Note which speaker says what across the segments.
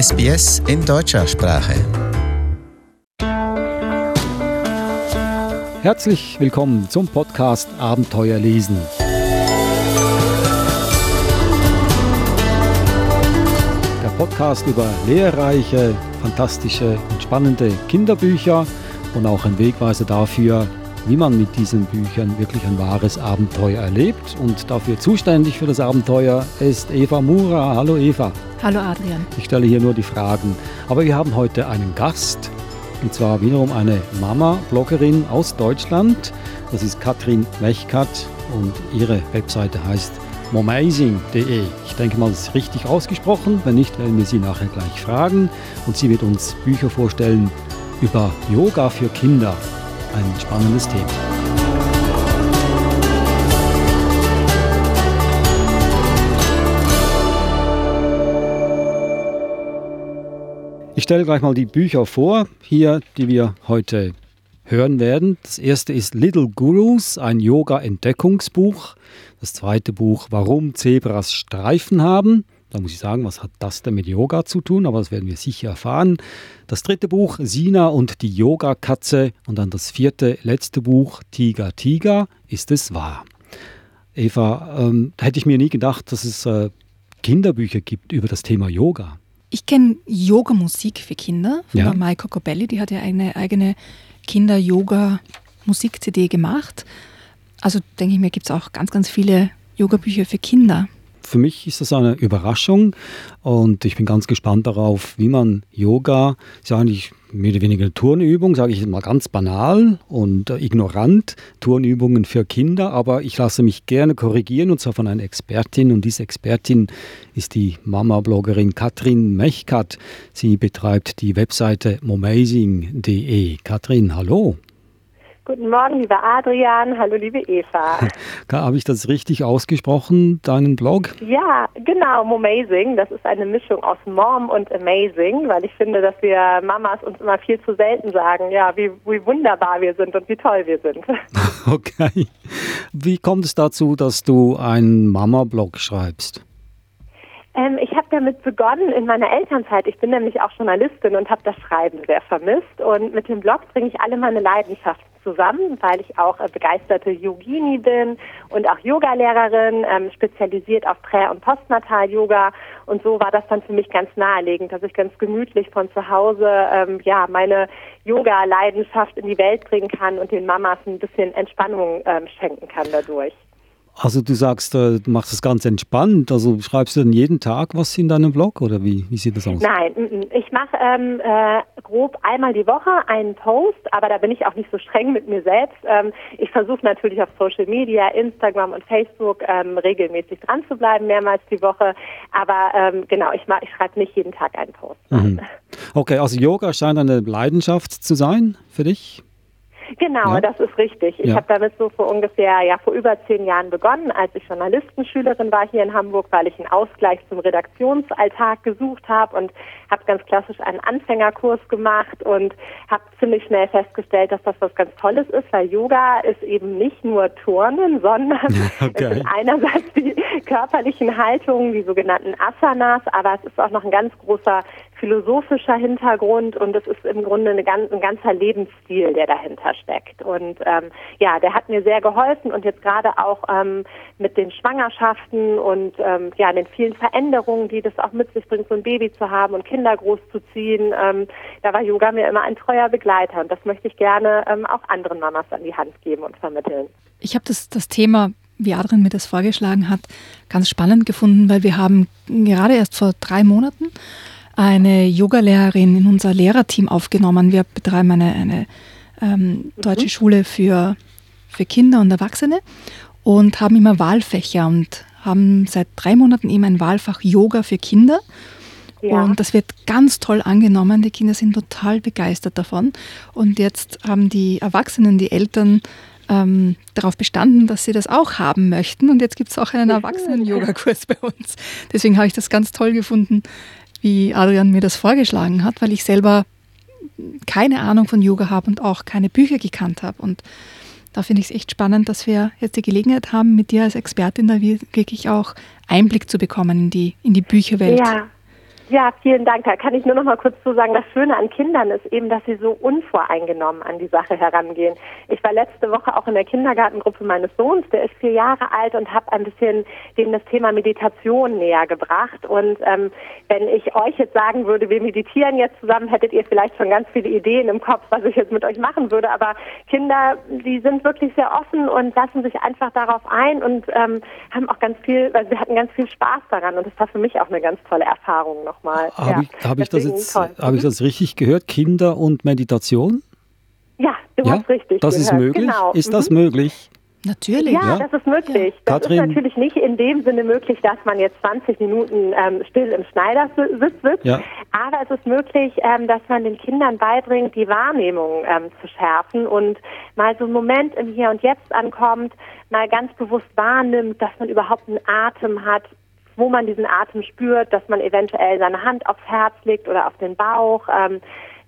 Speaker 1: SBS in deutscher Sprache.
Speaker 2: Herzlich willkommen zum Podcast Abenteuer lesen. Der Podcast über lehrreiche, fantastische und spannende Kinderbücher und auch ein Wegweiser dafür, wie man mit diesen Büchern wirklich ein wahres Abenteuer erlebt. Und dafür zuständig für das Abenteuer ist Eva Mura. Hallo Eva.
Speaker 3: Hallo Adrian.
Speaker 2: Ich stelle hier nur die Fragen. Aber wir haben heute einen Gast. Und zwar wiederum eine Mama-Bloggerin aus Deutschland. Das ist Katrin Mechkat und ihre Webseite heißt momazing.de. Ich denke mal, das ist richtig ausgesprochen. Wenn nicht, werden wir sie nachher gleich fragen. Und sie wird uns Bücher vorstellen über Yoga für Kinder ein spannendes Thema. Ich stelle gleich mal die Bücher vor, hier, die wir heute hören werden. Das erste ist Little Gurus, ein Yoga-Entdeckungsbuch. Das zweite Buch, Warum Zebras Streifen haben. Da muss ich sagen, was hat das denn mit Yoga zu tun? Aber das werden wir sicher erfahren. Das dritte Buch, Sina und die Yoga-Katze. Und dann das vierte, letzte Buch, Tiger, Tiger, ist es wahr? Eva, ähm, da hätte ich mir nie gedacht, dass es äh, Kinderbücher gibt über das Thema Yoga.
Speaker 3: Ich kenne Yoga-Musik für Kinder von
Speaker 2: Ja.
Speaker 3: Mai Cocobelli. Die hat ja eine eigene Kinder-Yoga-Musik-CD gemacht. Also denke ich mir, gibt es auch ganz, ganz viele Yoga-Bücher für Kinder.
Speaker 2: Für mich ist das eine Überraschung und ich bin ganz gespannt darauf, wie man Yoga, ist ja eigentlich mehr oder weniger eine Turnübung, sage ich mal ganz banal und äh, ignorant, Turnübungen für Kinder, aber ich lasse mich gerne korrigieren und zwar von einer Expertin und diese Expertin ist die Mama-Bloggerin Katrin Mechkat. Sie betreibt die Webseite momazing.de. Katrin, hallo.
Speaker 4: Guten Morgen, lieber Adrian. Hallo, liebe Eva.
Speaker 2: Habe ich das richtig ausgesprochen, deinen Blog?
Speaker 4: Ja, genau, Momazing. Das ist eine Mischung aus Mom und Amazing, weil ich finde, dass wir Mamas uns immer viel zu selten sagen, ja, wie, wie wunderbar wir sind und wie toll wir sind.
Speaker 2: Okay. Wie kommt es dazu, dass du einen Mama-Blog schreibst?
Speaker 4: Ähm, ich habe damit begonnen in meiner Elternzeit. Ich bin nämlich auch Journalistin und habe das Schreiben sehr vermisst. Und mit dem Blog bringe ich alle meine Leidenschaften zusammen, weil ich auch äh, begeisterte Yogini bin und auch Yogalehrerin, ähm, spezialisiert auf Prä- und Postnatal-Yoga. Und so war das dann für mich ganz naheliegend, dass ich ganz gemütlich von zu Hause ähm, ja meine Yoga-Leidenschaft in die Welt bringen kann und den Mamas ein bisschen Entspannung ähm, schenken kann dadurch.
Speaker 2: Also du sagst, äh, du machst das ganz entspannt. Also schreibst du dann jeden Tag was in deinem Blog oder wie, wie sieht das aus?
Speaker 4: Nein, mm, mm. ich mache ähm, äh, grob einmal die Woche einen Post, aber da bin ich auch nicht so streng mit mir selbst. Ähm, ich versuche natürlich auf Social Media, Instagram und Facebook ähm, regelmäßig dran zu bleiben, mehrmals die Woche. Aber ähm, genau, ich, mach- ich schreibe nicht jeden Tag einen Post.
Speaker 2: Mhm. Okay, also Yoga scheint eine Leidenschaft zu sein für dich.
Speaker 4: Genau,
Speaker 2: Ja.
Speaker 4: das ist richtig. Ich
Speaker 2: Ja.
Speaker 4: habe damit so vor ungefähr, ja, vor über zehn Jahren begonnen, als ich Journalistenschülerin war hier in Hamburg, weil ich einen Ausgleich zum Redaktionsalltag gesucht habe und habe ganz klassisch einen Anfängerkurs gemacht und habe ziemlich schnell festgestellt, dass das was ganz Tolles ist, weil Yoga ist eben nicht nur Turnen, sondern
Speaker 2: Okay.
Speaker 4: es sind einerseits die körperlichen Haltungen, die sogenannten Asanas, aber es ist auch noch ein ganz großer philosophischer Hintergrund und es ist im Grunde ganz, ein ganzer Lebensstil, der dahinter steckt. Und ähm, ja, der hat mir sehr geholfen und jetzt gerade auch ähm, mit den Schwangerschaften und ähm, ja, den vielen Veränderungen, die das auch mit sich bringt, so ein Baby zu haben und Kinder großzuziehen, ähm, da war Yoga mir immer ein treuer Begleiter und das möchte ich gerne ähm, auch anderen Mamas an die Hand geben und vermitteln.
Speaker 3: Ich habe das, das Thema, wie Adrian mir das vorgeschlagen hat, ganz spannend gefunden, weil wir haben gerade erst vor drei Monaten eine Yogalehrerin in unser Lehrerteam aufgenommen. Wir betreiben eine, eine ähm, deutsche Schule für, für Kinder und Erwachsene und haben immer Wahlfächer und haben seit drei Monaten eben ein Wahlfach Yoga für Kinder.
Speaker 4: Ja.
Speaker 3: Und das wird ganz toll angenommen. Die Kinder sind total begeistert davon. Und jetzt haben die Erwachsenen, die Eltern ähm, darauf bestanden, dass sie das auch haben möchten. Und jetzt gibt es auch einen Erwachsenen-Yoga-Kurs bei uns. Deswegen habe ich das ganz toll gefunden, wie Adrian mir das vorgeschlagen hat, weil ich selber keine Ahnung von Yoga habe und auch keine Bücher gekannt habe. Und da finde ich es echt spannend, dass wir jetzt die Gelegenheit haben, mit dir als Expertin da wir- wirklich auch Einblick zu bekommen in die, in die Bücherwelt.
Speaker 4: Ja. Ja, vielen Dank. Da kann ich nur noch mal kurz zu sagen, das Schöne an Kindern ist eben, dass sie so unvoreingenommen an die Sache herangehen. Ich war letzte Woche auch in der Kindergartengruppe meines Sohns, der ist vier Jahre alt und habe ein bisschen dem das Thema Meditation näher gebracht. Und ähm, wenn ich euch jetzt sagen würde, wir meditieren jetzt zusammen, hättet ihr vielleicht schon ganz viele Ideen im Kopf, was ich jetzt mit euch machen würde. Aber Kinder, die sind wirklich sehr offen und lassen sich einfach darauf ein und ähm, haben auch ganz viel, weil sie hatten ganz viel Spaß daran. Und das war für mich auch eine ganz tolle Erfahrung noch nochmal.
Speaker 2: Habe ich, hab ich, das jetzt hab ich das richtig gehört? Kinder und Meditation?
Speaker 4: Ja, du ja, hast richtig
Speaker 2: Das
Speaker 4: gehört.
Speaker 2: ist möglich? Genau. Ist das mhm. möglich?
Speaker 3: Natürlich.
Speaker 4: Ja, ja, das ist möglich. Ja. Das Katrin. ist natürlich nicht in dem Sinne möglich, dass man jetzt 20 Minuten ähm, still im Schneidersitz sitzt. Ja. Aber es ist möglich, ähm, dass man den Kindern beibringt, die Wahrnehmung ähm, zu schärfen und mal so einen Moment im Hier und Jetzt ankommt, mal ganz bewusst wahrnimmt, dass man überhaupt einen Atem hat, wo man diesen Atem spürt, dass man eventuell seine Hand aufs Herz legt oder auf den Bauch. Ähm,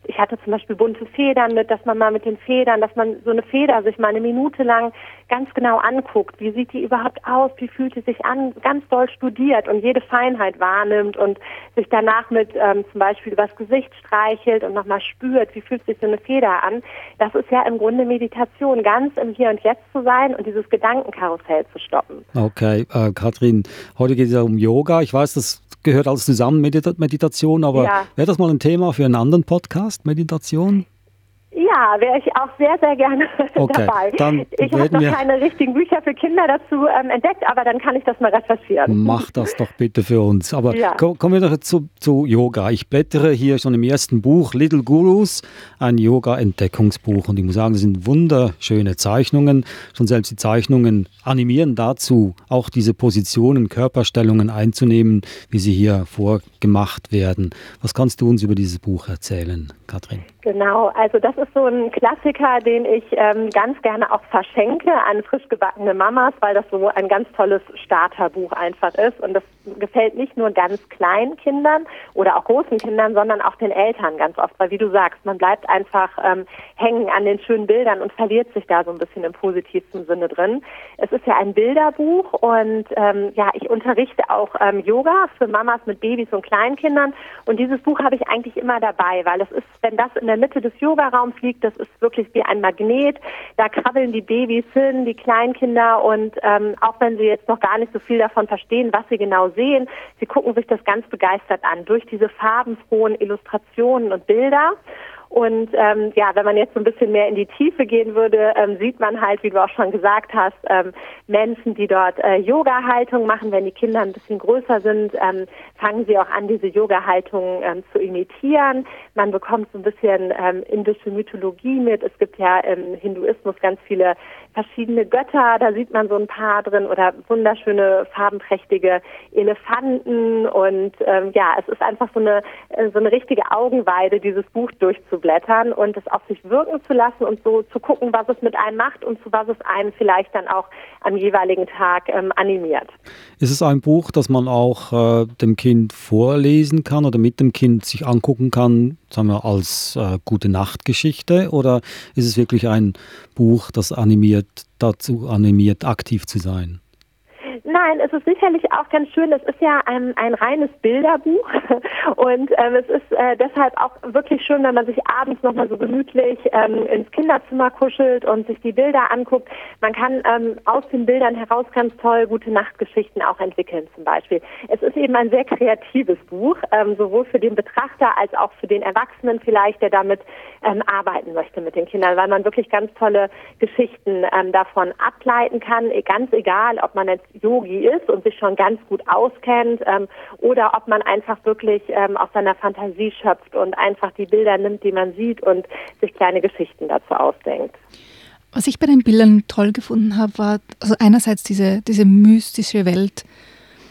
Speaker 4: ich hatte zum Beispiel bunte Federn mit, dass man mal mit den Federn, dass man so eine Feder sich mal eine Minute lang ganz genau anguckt, wie sieht die überhaupt aus, wie fühlt sie sich an, ganz doll studiert und jede Feinheit wahrnimmt und sich danach mit ähm, zum Beispiel übers Gesicht streichelt und nochmal spürt, wie fühlt sich so eine Feder an. Das ist ja im Grunde Meditation, ganz im Hier und Jetzt zu sein und dieses Gedankenkarussell zu stoppen.
Speaker 2: Okay, äh, Kathrin, heute geht es ja um Yoga. Ich weiß, das gehört alles zusammen, Meditation, aber ja. wäre das mal ein Thema für einen anderen Podcast, Meditation?
Speaker 4: Ja, wäre ich auch sehr, sehr gerne okay, dabei. Dann ich habe noch keine richtigen Bücher für Kinder dazu ähm, entdeckt, aber dann kann ich das mal recherchieren.
Speaker 2: Mach das doch bitte für uns. Aber ja. kommen wir doch zu, zu Yoga. Ich blättere hier schon im ersten Buch Little Gurus, ein Yoga-Entdeckungsbuch. Und ich muss sagen, das sind wunderschöne Zeichnungen. Schon selbst die Zeichnungen animieren dazu, auch diese Positionen, Körperstellungen einzunehmen, wie sie hier vorgemacht werden. Was kannst du uns über dieses Buch erzählen, Katrin?
Speaker 4: Genau, also das ist so ein Klassiker, den ich ähm, ganz gerne auch verschenke an frisch gebackene Mamas, weil das so ein ganz tolles Starterbuch einfach ist. Und das gefällt nicht nur ganz kleinen Kindern oder auch großen Kindern, sondern auch den Eltern ganz oft. Weil wie du sagst, man bleibt einfach ähm, hängen an den schönen Bildern und verliert sich da so ein bisschen im positivsten Sinne drin. Es ist ja ein Bilderbuch und ähm, ja, ich unterrichte auch ähm, Yoga für Mamas mit Babys und Kleinkindern. Und dieses Buch habe ich eigentlich immer dabei, weil es ist, wenn das in der Mitte des Yogaraums liegt. Das ist wirklich wie ein Magnet. Da krabbeln die Babys hin, die Kleinkinder und ähm, auch wenn sie jetzt noch gar nicht so viel davon verstehen, was sie genau sehen, sie gucken sich das ganz begeistert an durch diese farbenfrohen Illustrationen und Bilder. Und ähm, ja, wenn man jetzt so ein bisschen mehr in die Tiefe gehen würde, ähm, sieht man halt, wie du auch schon gesagt hast, ähm, Menschen, die dort äh, Yoga-Haltung machen. Wenn die Kinder ein bisschen größer sind, ähm, fangen sie auch an, diese Yoga-Haltung ähm, zu imitieren. Man bekommt so ein bisschen ähm, indische Mythologie mit. Es gibt ja im Hinduismus ganz viele verschiedene Götter, da sieht man so ein paar drin oder wunderschöne farbenprächtige Elefanten und ähm, ja, es ist einfach so eine äh, so eine richtige Augenweide, dieses Buch durchzuführen blättern und es auf sich wirken zu lassen und so zu gucken, was es mit einem macht und zu was es einen vielleicht dann auch am jeweiligen Tag ähm, animiert.
Speaker 2: Ist es ein Buch, das man auch äh, dem Kind vorlesen kann oder mit dem Kind sich angucken kann, sagen wir als äh, gute Nachtgeschichte oder ist es wirklich ein Buch, das animiert dazu animiert aktiv zu sein?
Speaker 4: Nein, es ist sicherlich auch ganz schön. Es ist ja ein, ein reines Bilderbuch und ähm, es ist äh, deshalb auch wirklich schön, wenn man sich abends nochmal so gemütlich ähm, ins Kinderzimmer kuschelt und sich die Bilder anguckt. Man kann ähm, aus den Bildern heraus ganz toll gute Nachtgeschichten auch entwickeln zum Beispiel. Es ist eben ein sehr kreatives Buch, ähm, sowohl für den Betrachter als auch für den Erwachsenen vielleicht, der damit ähm, arbeiten möchte mit den Kindern, weil man wirklich ganz tolle Geschichten ähm, davon ableiten kann, ganz egal, ob man jetzt Yoga Yogi ist und sich schon ganz gut auskennt ähm, oder ob man einfach wirklich ähm, aus seiner Fantasie schöpft und einfach die Bilder nimmt, die man sieht und sich kleine Geschichten dazu ausdenkt.
Speaker 3: Was ich bei den Bildern toll gefunden habe, war also einerseits diese, diese mystische Welt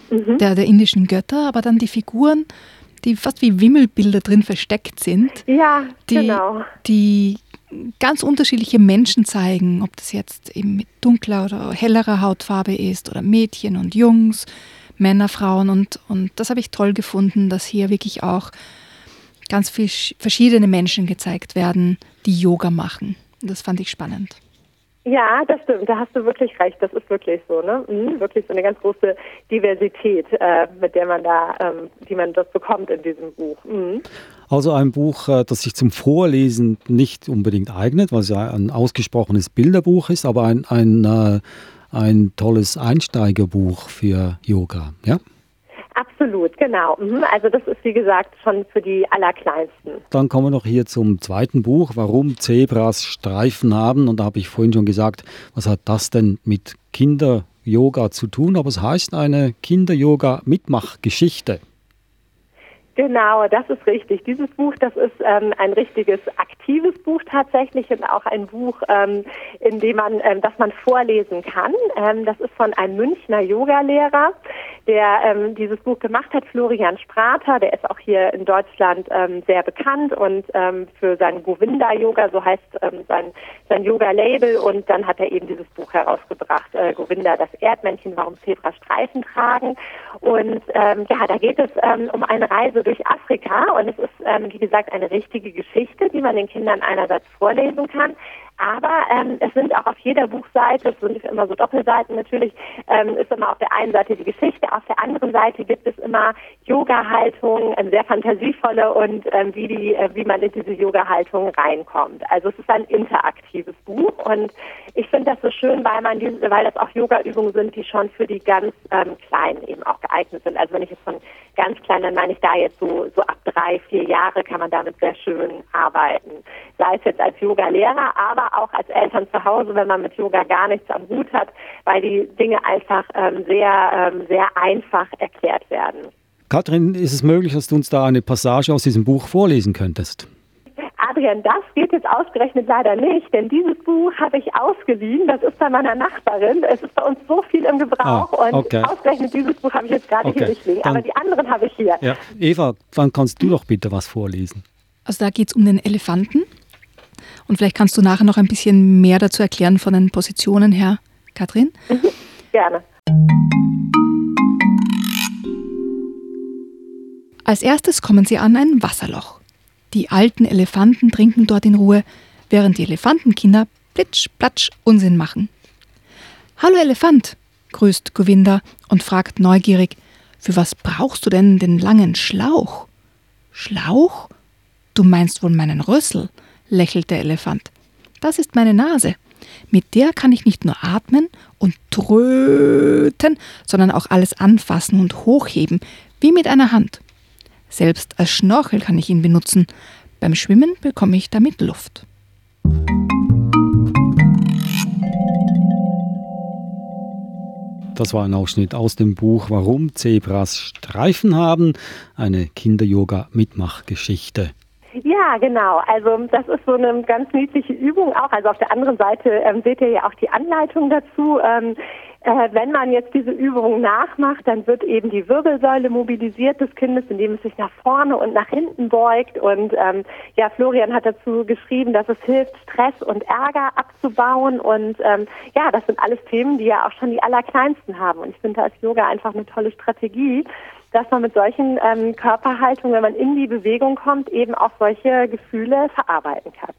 Speaker 3: mhm. der, der indischen Götter, aber dann die Figuren, die fast wie Wimmelbilder drin versteckt sind.
Speaker 4: Ja,
Speaker 3: die,
Speaker 4: genau.
Speaker 3: Die ganz unterschiedliche Menschen zeigen, ob das jetzt eben mit dunkler oder hellerer Hautfarbe ist oder Mädchen und Jungs, Männer, Frauen und, und das habe ich toll gefunden, dass hier wirklich auch ganz viele verschiedene Menschen gezeigt werden, die Yoga machen. Das fand ich spannend.
Speaker 4: Ja, das stimmt. Da hast du wirklich recht. Das ist wirklich so, ne? Mhm, wirklich so eine ganz große Diversität, äh, mit der man da, ähm, die man dort bekommt in diesem Buch. Mhm.
Speaker 2: Also ein Buch, äh, das sich zum Vorlesen nicht unbedingt eignet, was ja ein ausgesprochenes Bilderbuch ist, aber ein, ein, äh, ein tolles Einsteigerbuch für Yoga, ja?
Speaker 4: Absolut, genau. Mhm. Also das ist wie gesagt schon für die Allerkleinsten.
Speaker 2: Dann kommen wir noch hier zum zweiten Buch, warum Zebras Streifen haben. Und da habe ich vorhin schon gesagt, was hat das denn mit Kinder-Yoga zu tun? Aber es heißt eine Kinder-Yoga-Mitmachgeschichte.
Speaker 4: Genau, das ist richtig. Dieses Buch, das ist ähm, ein richtiges aktives Buch tatsächlich und auch ein Buch, ähm, in dem man, ähm, das man vorlesen kann. Ähm, das ist von einem Münchner Yogalehrer, der ähm, dieses Buch gemacht hat, Florian Sprater. Der ist auch hier in Deutschland ähm, sehr bekannt und ähm, für sein Govinda Yoga, so heißt ähm, sein, sein Yoga-Label. Und dann hat er eben dieses Buch herausgebracht, äh, Govinda, das Erdmännchen, warum Zebra Streifen tragen. Und ähm, ja, da geht es ähm, um eine Reise durch Afrika und es ist, ähm, wie gesagt, eine richtige Geschichte, die man den Kindern einerseits vorlesen kann, aber ähm, es sind auch auf jeder Buchseite, es sind immer so Doppelseiten natürlich, ähm, ist immer auf der einen Seite die Geschichte, auf der anderen Seite gibt es immer Yoga-Haltung, ähm, sehr fantasievolle und ähm, wie, die, äh, wie man in diese Yoga-Haltung reinkommt. Also es ist ein interaktives Buch und ich finde das so schön, weil man diese, weil das auch Yoga-Übungen sind, die schon für die ganz ähm, Kleinen eben auch geeignet sind. Also wenn ich jetzt von ganz klein, dann meine ich da jetzt so, so ab drei, vier Jahre kann man damit sehr schön arbeiten. Sei es jetzt als Yoga-Lehrer, aber auch als Eltern zu Hause, wenn man mit Yoga gar nichts am Hut hat, weil die Dinge einfach ähm, sehr, ähm, sehr einfach erklärt werden.
Speaker 2: Kathrin, ist es möglich, dass du uns da eine Passage aus diesem Buch vorlesen könntest?
Speaker 4: Adrian, das geht jetzt ausgerechnet leider nicht, denn dieses Buch habe ich ausgeliehen. Das ist bei meiner Nachbarin. Es ist bei uns so viel im Gebrauch ah, okay. und ausgerechnet dieses Buch habe ich jetzt gerade okay. hier nicht liegen. Aber die anderen habe ich hier.
Speaker 2: Ja. Eva, dann kannst du doch bitte was vorlesen.
Speaker 3: Also da geht es um den Elefanten. Und vielleicht kannst du nachher noch ein bisschen mehr dazu erklären von den Positionen her, Katrin.
Speaker 4: Mhm. Gerne.
Speaker 3: Als erstes kommen sie an ein Wasserloch. Die alten Elefanten trinken dort in Ruhe, während die Elefantenkinder plitsch, platsch Unsinn machen. Hallo Elefant, grüßt Govinda und fragt neugierig, für was brauchst du denn den langen Schlauch? Schlauch? Du meinst wohl meinen Rüssel? Lächelt der Elefant. Das ist meine Nase. Mit der kann ich nicht nur atmen und tröten, sondern auch alles anfassen und hochheben, wie mit einer Hand. Selbst als Schnorchel kann ich ihn benutzen. Beim Schwimmen bekomme ich damit Luft.
Speaker 2: Das war ein Ausschnitt aus dem Buch Warum Zebras Streifen haben, eine Kinder-Yoga-Mitmachgeschichte.
Speaker 4: Ja, genau. Also das ist so eine ganz niedliche Übung auch. Also auf der anderen Seite ähm, seht ihr ja auch die Anleitung dazu. Ähm, äh, wenn man jetzt diese Übung nachmacht, dann wird eben die Wirbelsäule mobilisiert des Kindes, indem es sich nach vorne und nach hinten beugt. Und ähm, ja, Florian hat dazu geschrieben, dass es hilft, Stress und Ärger abzubauen. Und ähm, ja, das sind alles Themen, die ja auch schon die Allerkleinsten haben. Und ich finde da ist Yoga einfach eine tolle Strategie dass man mit solchen ähm, Körperhaltungen, wenn man in die Bewegung kommt, eben auch solche Gefühle verarbeiten kann.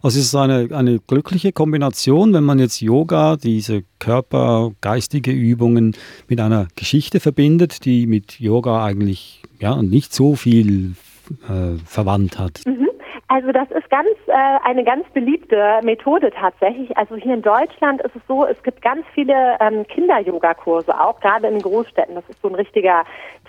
Speaker 2: Also es ist eine, eine glückliche Kombination, wenn man jetzt Yoga, diese körpergeistige Übungen mit einer Geschichte verbindet, die mit Yoga eigentlich ja, nicht so viel äh, verwandt hat.
Speaker 4: Mhm. Also das ist ganz äh, eine ganz beliebte Methode tatsächlich. Also hier in Deutschland ist es so, es gibt ganz viele ähm, Kinder-Yoga-Kurse, auch gerade in Großstädten. Das ist so ein richtiger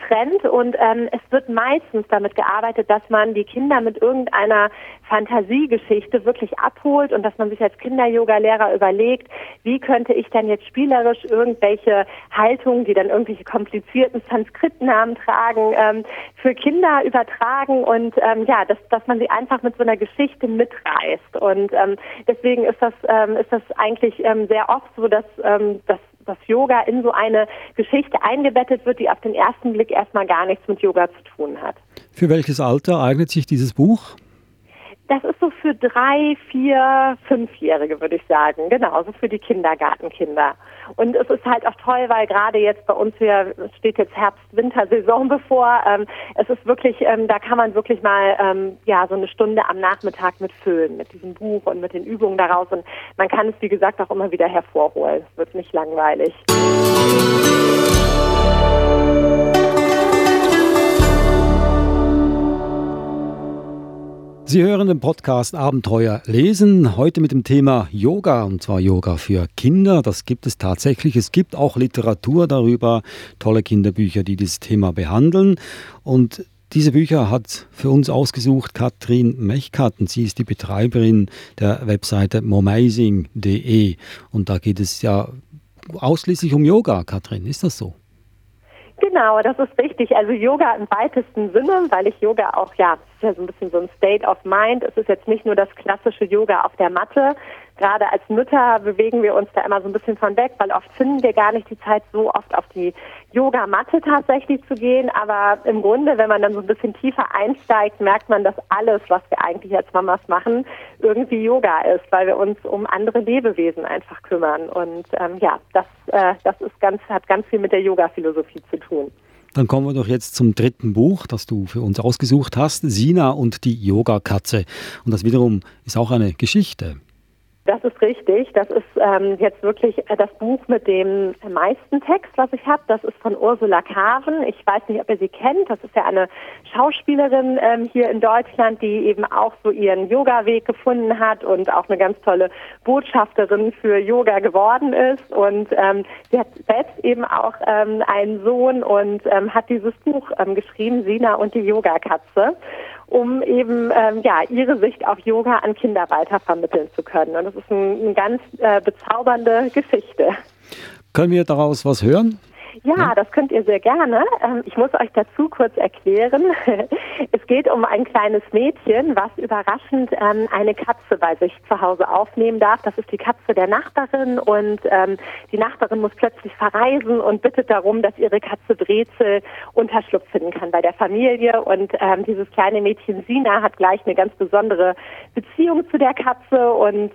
Speaker 4: Trend und ähm, es wird meistens damit gearbeitet, dass man die Kinder mit irgendeiner Fantasiegeschichte wirklich abholt und dass man sich als Kinder-Yoga-Lehrer überlegt, wie könnte ich denn jetzt spielerisch irgendwelche Haltungen, die dann irgendwelche komplizierten Sanskrit-Namen tragen, ähm, für Kinder übertragen und ähm, ja, dass, dass man sie einfach mit mit so einer Geschichte mitreißt. Und ähm, deswegen ist das, ähm, ist das eigentlich ähm, sehr oft so, dass, ähm, dass dass Yoga in so eine Geschichte eingebettet wird, die auf den ersten Blick erstmal gar nichts mit Yoga zu tun hat.
Speaker 2: Für welches Alter eignet sich dieses Buch?
Speaker 4: Das ist so für drei, vier, fünfjährige, würde ich sagen. Genau, so für die Kindergartenkinder. Und es ist halt auch toll, weil gerade jetzt bei uns hier steht jetzt Herbst-Wintersaison bevor. Ähm, es ist wirklich, ähm, da kann man wirklich mal ähm, ja so eine Stunde am Nachmittag mitfüllen mit diesem Buch und mit den Übungen daraus. Und man kann es wie gesagt auch immer wieder hervorholen. Es wird nicht langweilig.
Speaker 2: Sie hören den Podcast Abenteuer lesen, heute mit dem Thema Yoga, und zwar Yoga für Kinder. Das gibt es tatsächlich. Es gibt auch Literatur darüber, tolle Kinderbücher, die dieses Thema behandeln. Und diese Bücher hat für uns ausgesucht Katrin Mechkat und sie ist die Betreiberin der Webseite momazing.de. Und da geht es ja ausschließlich um Yoga, Katrin. Ist das so?
Speaker 4: Genau, das ist richtig. Also Yoga im weitesten Sinne, weil ich Yoga auch, ja, ist ja so ein bisschen so ein State of Mind. Es ist jetzt nicht nur das klassische Yoga auf der Matte. Gerade als Mütter bewegen wir uns da immer so ein bisschen von weg, weil oft finden wir gar nicht die Zeit, so oft auf die Yogamatte tatsächlich zu gehen. Aber im Grunde, wenn man dann so ein bisschen tiefer einsteigt, merkt man, dass alles, was wir eigentlich als Mamas machen, irgendwie Yoga ist, weil wir uns um andere Lebewesen einfach kümmern. Und ähm, ja, das, äh, das ist ganz, hat ganz viel mit der Yoga-Philosophie zu tun.
Speaker 2: Dann kommen wir doch jetzt zum dritten Buch, das du für uns ausgesucht hast, Sina und die Yogakatze. Und das wiederum ist auch eine Geschichte.
Speaker 4: Das ist richtig. Das ist ähm, jetzt wirklich äh, das Buch mit dem meisten Text, was ich habe. Das ist von Ursula Carven. Ich weiß nicht, ob ihr sie kennt. Das ist ja eine Schauspielerin ähm, hier in Deutschland, die eben auch so ihren Yoga-Weg gefunden hat und auch eine ganz tolle Botschafterin für Yoga geworden ist. Und ähm, sie hat selbst eben auch ähm, einen Sohn und ähm, hat dieses Buch ähm, geschrieben, Sina und die Yogakatze um eben ähm, ja ihre Sicht auf Yoga an Kinder weitervermitteln zu können. Und das ist ein, eine ganz äh, bezaubernde Geschichte.
Speaker 2: Können wir daraus was hören?
Speaker 4: Ja, das könnt ihr sehr gerne. Ähm, ich muss euch dazu kurz erklären. Es geht um ein kleines Mädchen, was überraschend ähm, eine Katze bei sich zu Hause aufnehmen darf. Das ist die Katze der Nachbarin und ähm, die Nachbarin muss plötzlich verreisen und bittet darum, dass ihre Katze Brezel Unterschlupf finden kann bei der Familie. Und dieses kleine Mädchen Sina hat gleich eine ganz besondere Beziehung zu der Katze und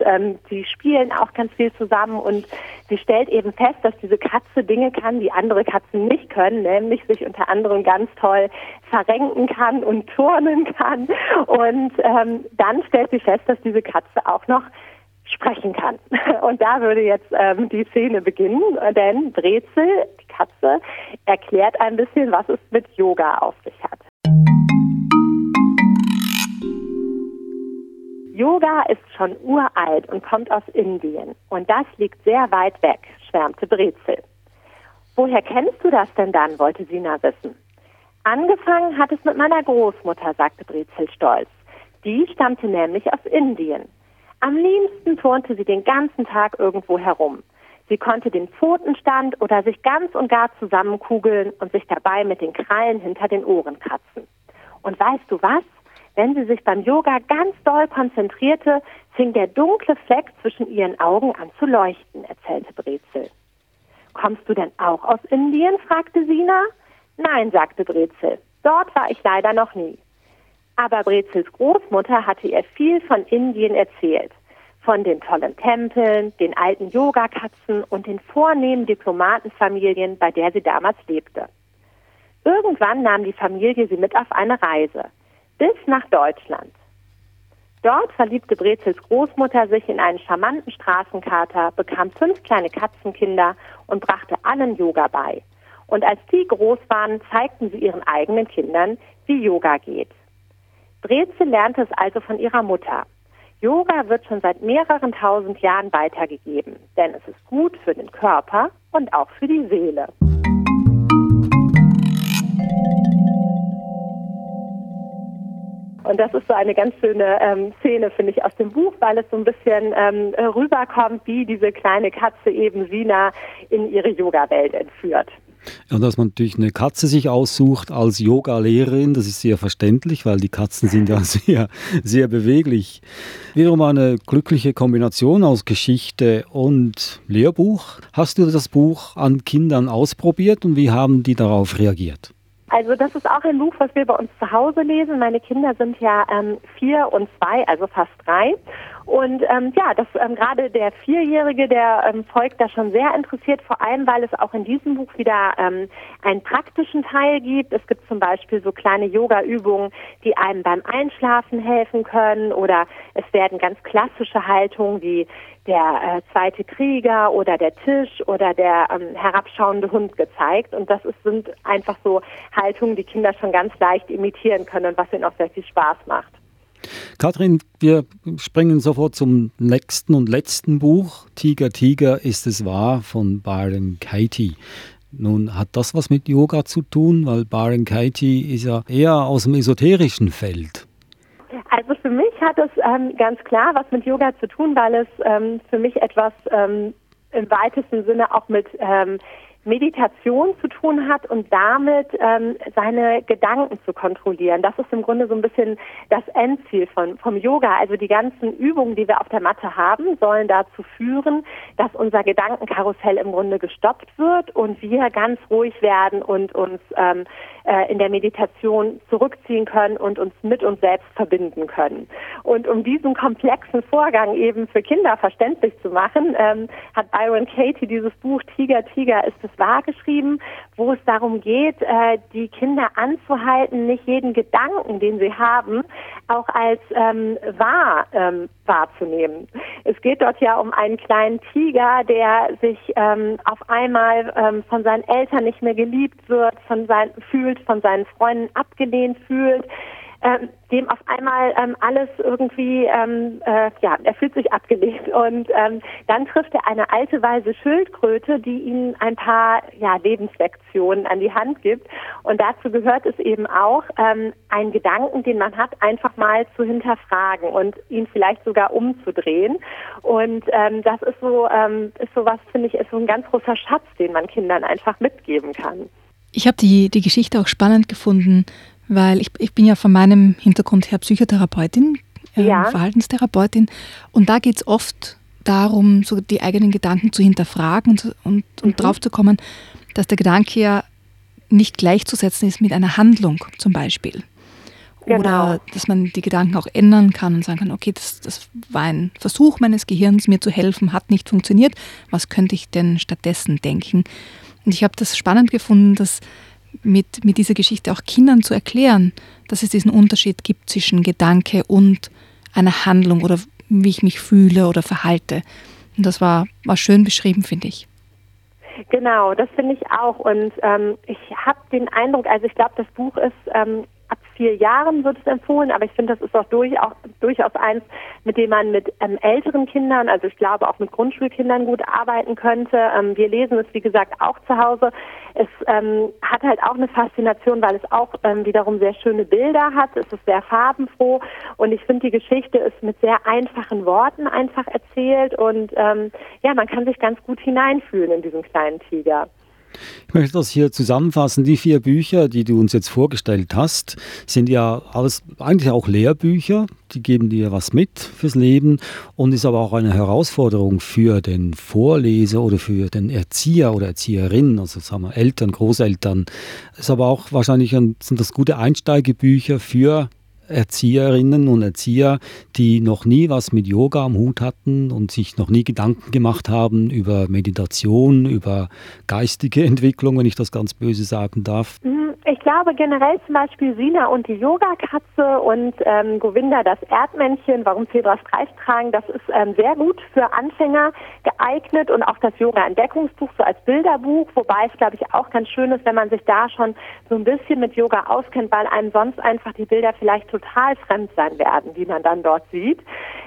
Speaker 4: sie spielen auch ganz viel zusammen und sie stellt eben fest, dass diese Katze Dinge kann, die andere andere Katzen nicht können, nämlich sich unter anderem ganz toll verrenken kann und turnen kann. Und ähm, dann stellt sie fest, dass diese Katze auch noch sprechen kann. Und da würde jetzt ähm, die Szene beginnen, denn Brezel, die Katze, erklärt ein bisschen, was es mit Yoga auf sich hat. Yoga ist schon uralt und kommt aus Indien. Und das liegt sehr weit weg, schwärmte Brezel. Woher kennst du das denn dann? wollte Sina wissen. Angefangen hat es mit meiner Großmutter, sagte Brezel stolz. Die stammte nämlich aus Indien. Am liebsten turnte sie den ganzen Tag irgendwo herum. Sie konnte den Pfotenstand oder sich ganz und gar zusammenkugeln und sich dabei mit den Krallen hinter den Ohren kratzen. Und weißt du was? Wenn sie sich beim Yoga ganz doll konzentrierte, fing der dunkle Fleck zwischen ihren Augen an zu leuchten, erzählte Brezel. Kommst du denn auch aus Indien? fragte Sina. Nein, sagte Brezel. Dort war ich leider noch nie. Aber Brezels Großmutter hatte ihr viel von Indien erzählt. Von den tollen Tempeln, den alten Yogakatzen und den vornehmen Diplomatenfamilien, bei der sie damals lebte. Irgendwann nahm die Familie sie mit auf eine Reise. Bis nach Deutschland. Dort verliebte Brezels Großmutter sich in einen charmanten Straßenkater, bekam fünf kleine Katzenkinder und brachte allen Yoga bei. Und als die groß waren, zeigten sie ihren eigenen Kindern, wie Yoga geht. Brezel lernte es also von ihrer Mutter. Yoga wird schon seit mehreren tausend Jahren weitergegeben, denn es ist gut für den Körper und auch für die Seele. Und das ist so eine ganz schöne ähm, Szene, finde ich, aus dem Buch, weil es so ein bisschen ähm, rüberkommt, wie diese kleine Katze eben Sina in ihre Yoga-Welt entführt.
Speaker 2: Ja, dass man natürlich eine Katze sich aussucht als Yoga-Lehrerin, das ist sehr verständlich, weil die Katzen sind ja sehr, sehr beweglich. Wiederum eine glückliche Kombination aus Geschichte und Lehrbuch. Hast du das Buch an Kindern ausprobiert und wie haben die darauf reagiert?
Speaker 4: Also das ist auch ein Buch, was wir bei uns zu Hause lesen. Meine Kinder sind ja ähm, vier und zwei, also fast drei. Und ähm, ja, das ähm, gerade der Vierjährige, der ähm, folgt da schon sehr interessiert, vor allem weil es auch in diesem Buch wieder ähm, einen praktischen Teil gibt. Es gibt zum Beispiel so kleine Yoga-Übungen, die einem beim Einschlafen helfen können, oder es werden ganz klassische Haltungen wie der äh, zweite Krieger oder der Tisch oder der ähm, herabschauende Hund gezeigt. Und das ist, sind einfach so Haltungen, die Kinder schon ganz leicht imitieren können und was ihnen auch sehr viel Spaß macht.
Speaker 2: Kathrin, wir springen sofort zum nächsten und letzten Buch. Tiger, Tiger, ist es wahr von Byron Katie. Nun hat das was mit Yoga zu tun, weil Byron Katie ist ja eher aus dem esoterischen Feld.
Speaker 4: Also für mich hat es ähm, ganz klar was mit Yoga zu tun, weil es ähm, für mich etwas ähm, im weitesten Sinne auch mit ähm, Meditation zu tun hat und damit ähm, seine Gedanken zu kontrollieren. Das ist im Grunde so ein bisschen das Endziel von, vom Yoga. Also die ganzen Übungen, die wir auf der Matte haben, sollen dazu führen, dass unser Gedankenkarussell im Grunde gestoppt wird und wir ganz ruhig werden und uns ähm, äh, in der Meditation zurückziehen können und uns mit uns selbst verbinden können. Und um diesen komplexen Vorgang eben für Kinder verständlich zu machen, ähm, hat Byron Katie dieses Buch Tiger, Tiger ist es wahr geschrieben, wo es darum geht, äh, die Kinder anzuhalten, nicht jeden Gedanken, den sie haben, auch als ähm, wahr ähm, wahrzunehmen. Es geht dort ja um einen kleinen Tiger, der sich ähm, auf einmal ähm, von seinen Eltern nicht mehr geliebt wird, von sein, fühlt, von seinen Freunden abgelehnt fühlt ähm, dem auf einmal ähm, alles irgendwie, ähm, äh, ja, er fühlt sich abgelehnt. Und ähm, dann trifft er eine alte weise Schildkröte, die ihm ein paar ja, Lebenslektionen an die Hand gibt. Und dazu gehört es eben auch, ähm, einen Gedanken, den man hat, einfach mal zu hinterfragen und ihn vielleicht sogar umzudrehen. Und ähm, das ist so, ähm, ist so was, finde ich, ist so ein ganz großer Schatz, den man Kindern einfach mitgeben kann.
Speaker 3: Ich habe die, die Geschichte auch spannend gefunden, weil ich, ich bin ja von meinem Hintergrund her Psychotherapeutin, äh, ja. Verhaltenstherapeutin und da geht es oft darum, so die eigenen Gedanken zu hinterfragen und, und, und mhm. drauf zu kommen, dass der Gedanke ja nicht gleichzusetzen ist mit einer Handlung zum Beispiel. Genau. Oder dass man die Gedanken auch ändern kann und sagen kann, okay, das, das war ein Versuch meines Gehirns, mir zu helfen, hat nicht funktioniert. Was könnte ich denn stattdessen denken? Und ich habe das spannend gefunden, dass mit, mit dieser Geschichte auch Kindern zu erklären, dass es diesen Unterschied gibt zwischen Gedanke und einer Handlung oder wie ich mich fühle oder verhalte. Und das war, war schön beschrieben, finde ich.
Speaker 4: Genau, das finde ich auch. Und ähm, ich habe den Eindruck, also ich glaube, das Buch ist ähm, ab vier Jahren wird es empfohlen, aber ich finde, das ist auch, durch, auch durchaus eins, mit dem man mit ähm, älteren Kindern, also ich glaube auch mit Grundschulkindern gut arbeiten könnte. Ähm, wir lesen es, wie gesagt, auch zu Hause. Es ähm, hat halt auch eine Faszination, weil es auch ähm, wiederum sehr schöne Bilder hat. Es ist sehr farbenfroh und ich finde, die Geschichte ist mit sehr einfachen Worten einfach erzählt und ähm, ja, man kann sich ganz gut hineinfühlen in diesen kleinen Tiger.
Speaker 2: Ich möchte das hier zusammenfassen. Die vier Bücher, die du uns jetzt vorgestellt hast, sind ja alles eigentlich auch Lehrbücher. Die geben dir was mit fürs Leben und ist aber auch eine Herausforderung für den Vorleser oder für den Erzieher oder Erzieherin, also sagen wir Eltern, Großeltern. Ist aber auch wahrscheinlich ein, sind das gute Einsteigebücher für Erzieherinnen und Erzieher, die noch nie was mit Yoga am Hut hatten und sich noch nie Gedanken gemacht haben über Meditation, über geistige Entwicklung, wenn ich das ganz böse sagen darf?
Speaker 4: Mhm, ich glaube generell zum Beispiel Sina und die Yogakatze und ähm, Govinda das Erdmännchen, warum Zebras Streif tragen, das ist ähm, sehr gut für Anfänger geeignet und auch das Yoga-Entdeckungsbuch so als Bilderbuch, wobei es glaube ich auch ganz schön ist, wenn man sich da schon so ein bisschen mit Yoga auskennt, weil einem sonst einfach die Bilder vielleicht total fremd sein werden, die man dann dort sieht.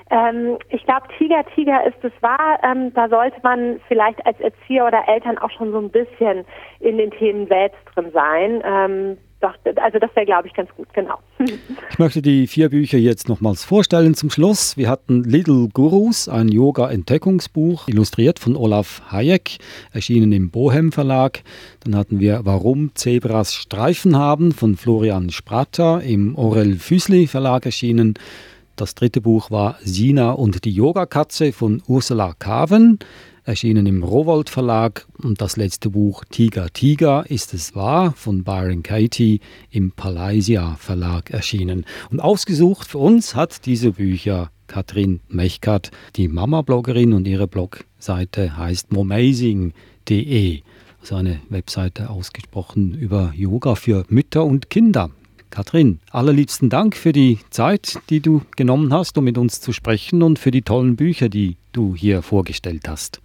Speaker 4: Ähm, ich glaube, Tiger, Tiger ist es wahr. Ähm, da sollte man vielleicht als Erzieher oder Eltern auch schon so ein bisschen in den Themen selbst drin sein. Ähm, doch, also das wäre, glaube ich, ganz gut, genau.
Speaker 2: Ich möchte die vier Bücher jetzt nochmals vorstellen zum Schluss. Wir hatten Little Gurus, ein Yoga-Entdeckungsbuch, illustriert von Olaf Hayek, erschienen im Bohem Verlag. Dann hatten wir Warum Zebras Streifen haben von Florian Spratter im Orel Füßli Verlag erschienen. Das dritte Buch war Sina und die Yogakatze von Ursula Kaven erschienen im Rowold Verlag. Und das letzte Buch Tiger Tiger ist es wahr von Byron Katie im Palaisia Verlag erschienen. Und ausgesucht für uns hat diese Bücher Katrin Mechkat, die Mama-Bloggerin und ihre Blogseite heißt momazing.de. Also eine Webseite ausgesprochen über Yoga für Mütter und Kinder. Katrin, allerliebsten Dank für die Zeit, die du genommen hast, um mit uns zu sprechen und für die tollen Bücher, die du hier vorgestellt hast.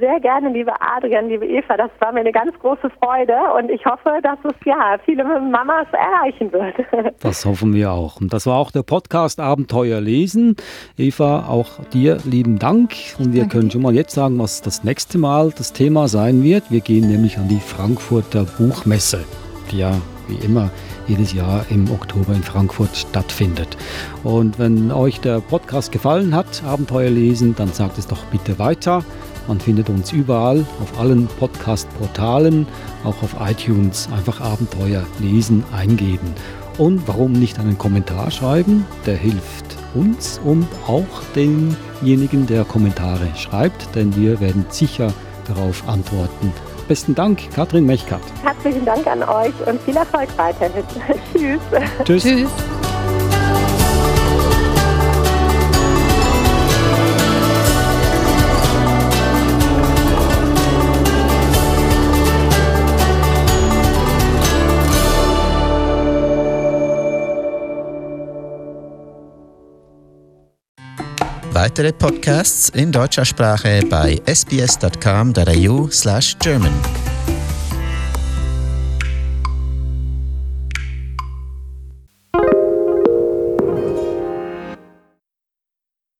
Speaker 4: Sehr gerne, liebe Adrian, liebe Eva. Das war mir eine ganz große Freude und ich hoffe, dass es ja viele Mamas erreichen wird.
Speaker 2: Das hoffen wir auch. Und das war auch der Podcast Abenteuer lesen. Eva, auch dir lieben Dank. Und wir Danke. können schon mal jetzt sagen, was das nächste Mal das Thema sein wird. Wir gehen nämlich an die Frankfurter Buchmesse, die ja wie immer jedes Jahr im Oktober in Frankfurt stattfindet. Und wenn euch der Podcast gefallen hat, Abenteuer lesen, dann sagt es doch bitte weiter. Man findet uns überall, auf allen Podcast-Portalen, auch auf iTunes. Einfach Abenteuer lesen eingeben. Und warum nicht einen Kommentar schreiben? Der hilft uns und auch denjenigen, der Kommentare schreibt, denn wir werden sicher darauf antworten. Besten Dank, Katrin Mechkat.
Speaker 4: Herzlichen Dank an euch und viel Erfolg weiterhin. Tschüss.
Speaker 2: Tschüss. Tschüss.
Speaker 1: Weitere Podcasts in deutscher Sprache bei sbs.com.au/german.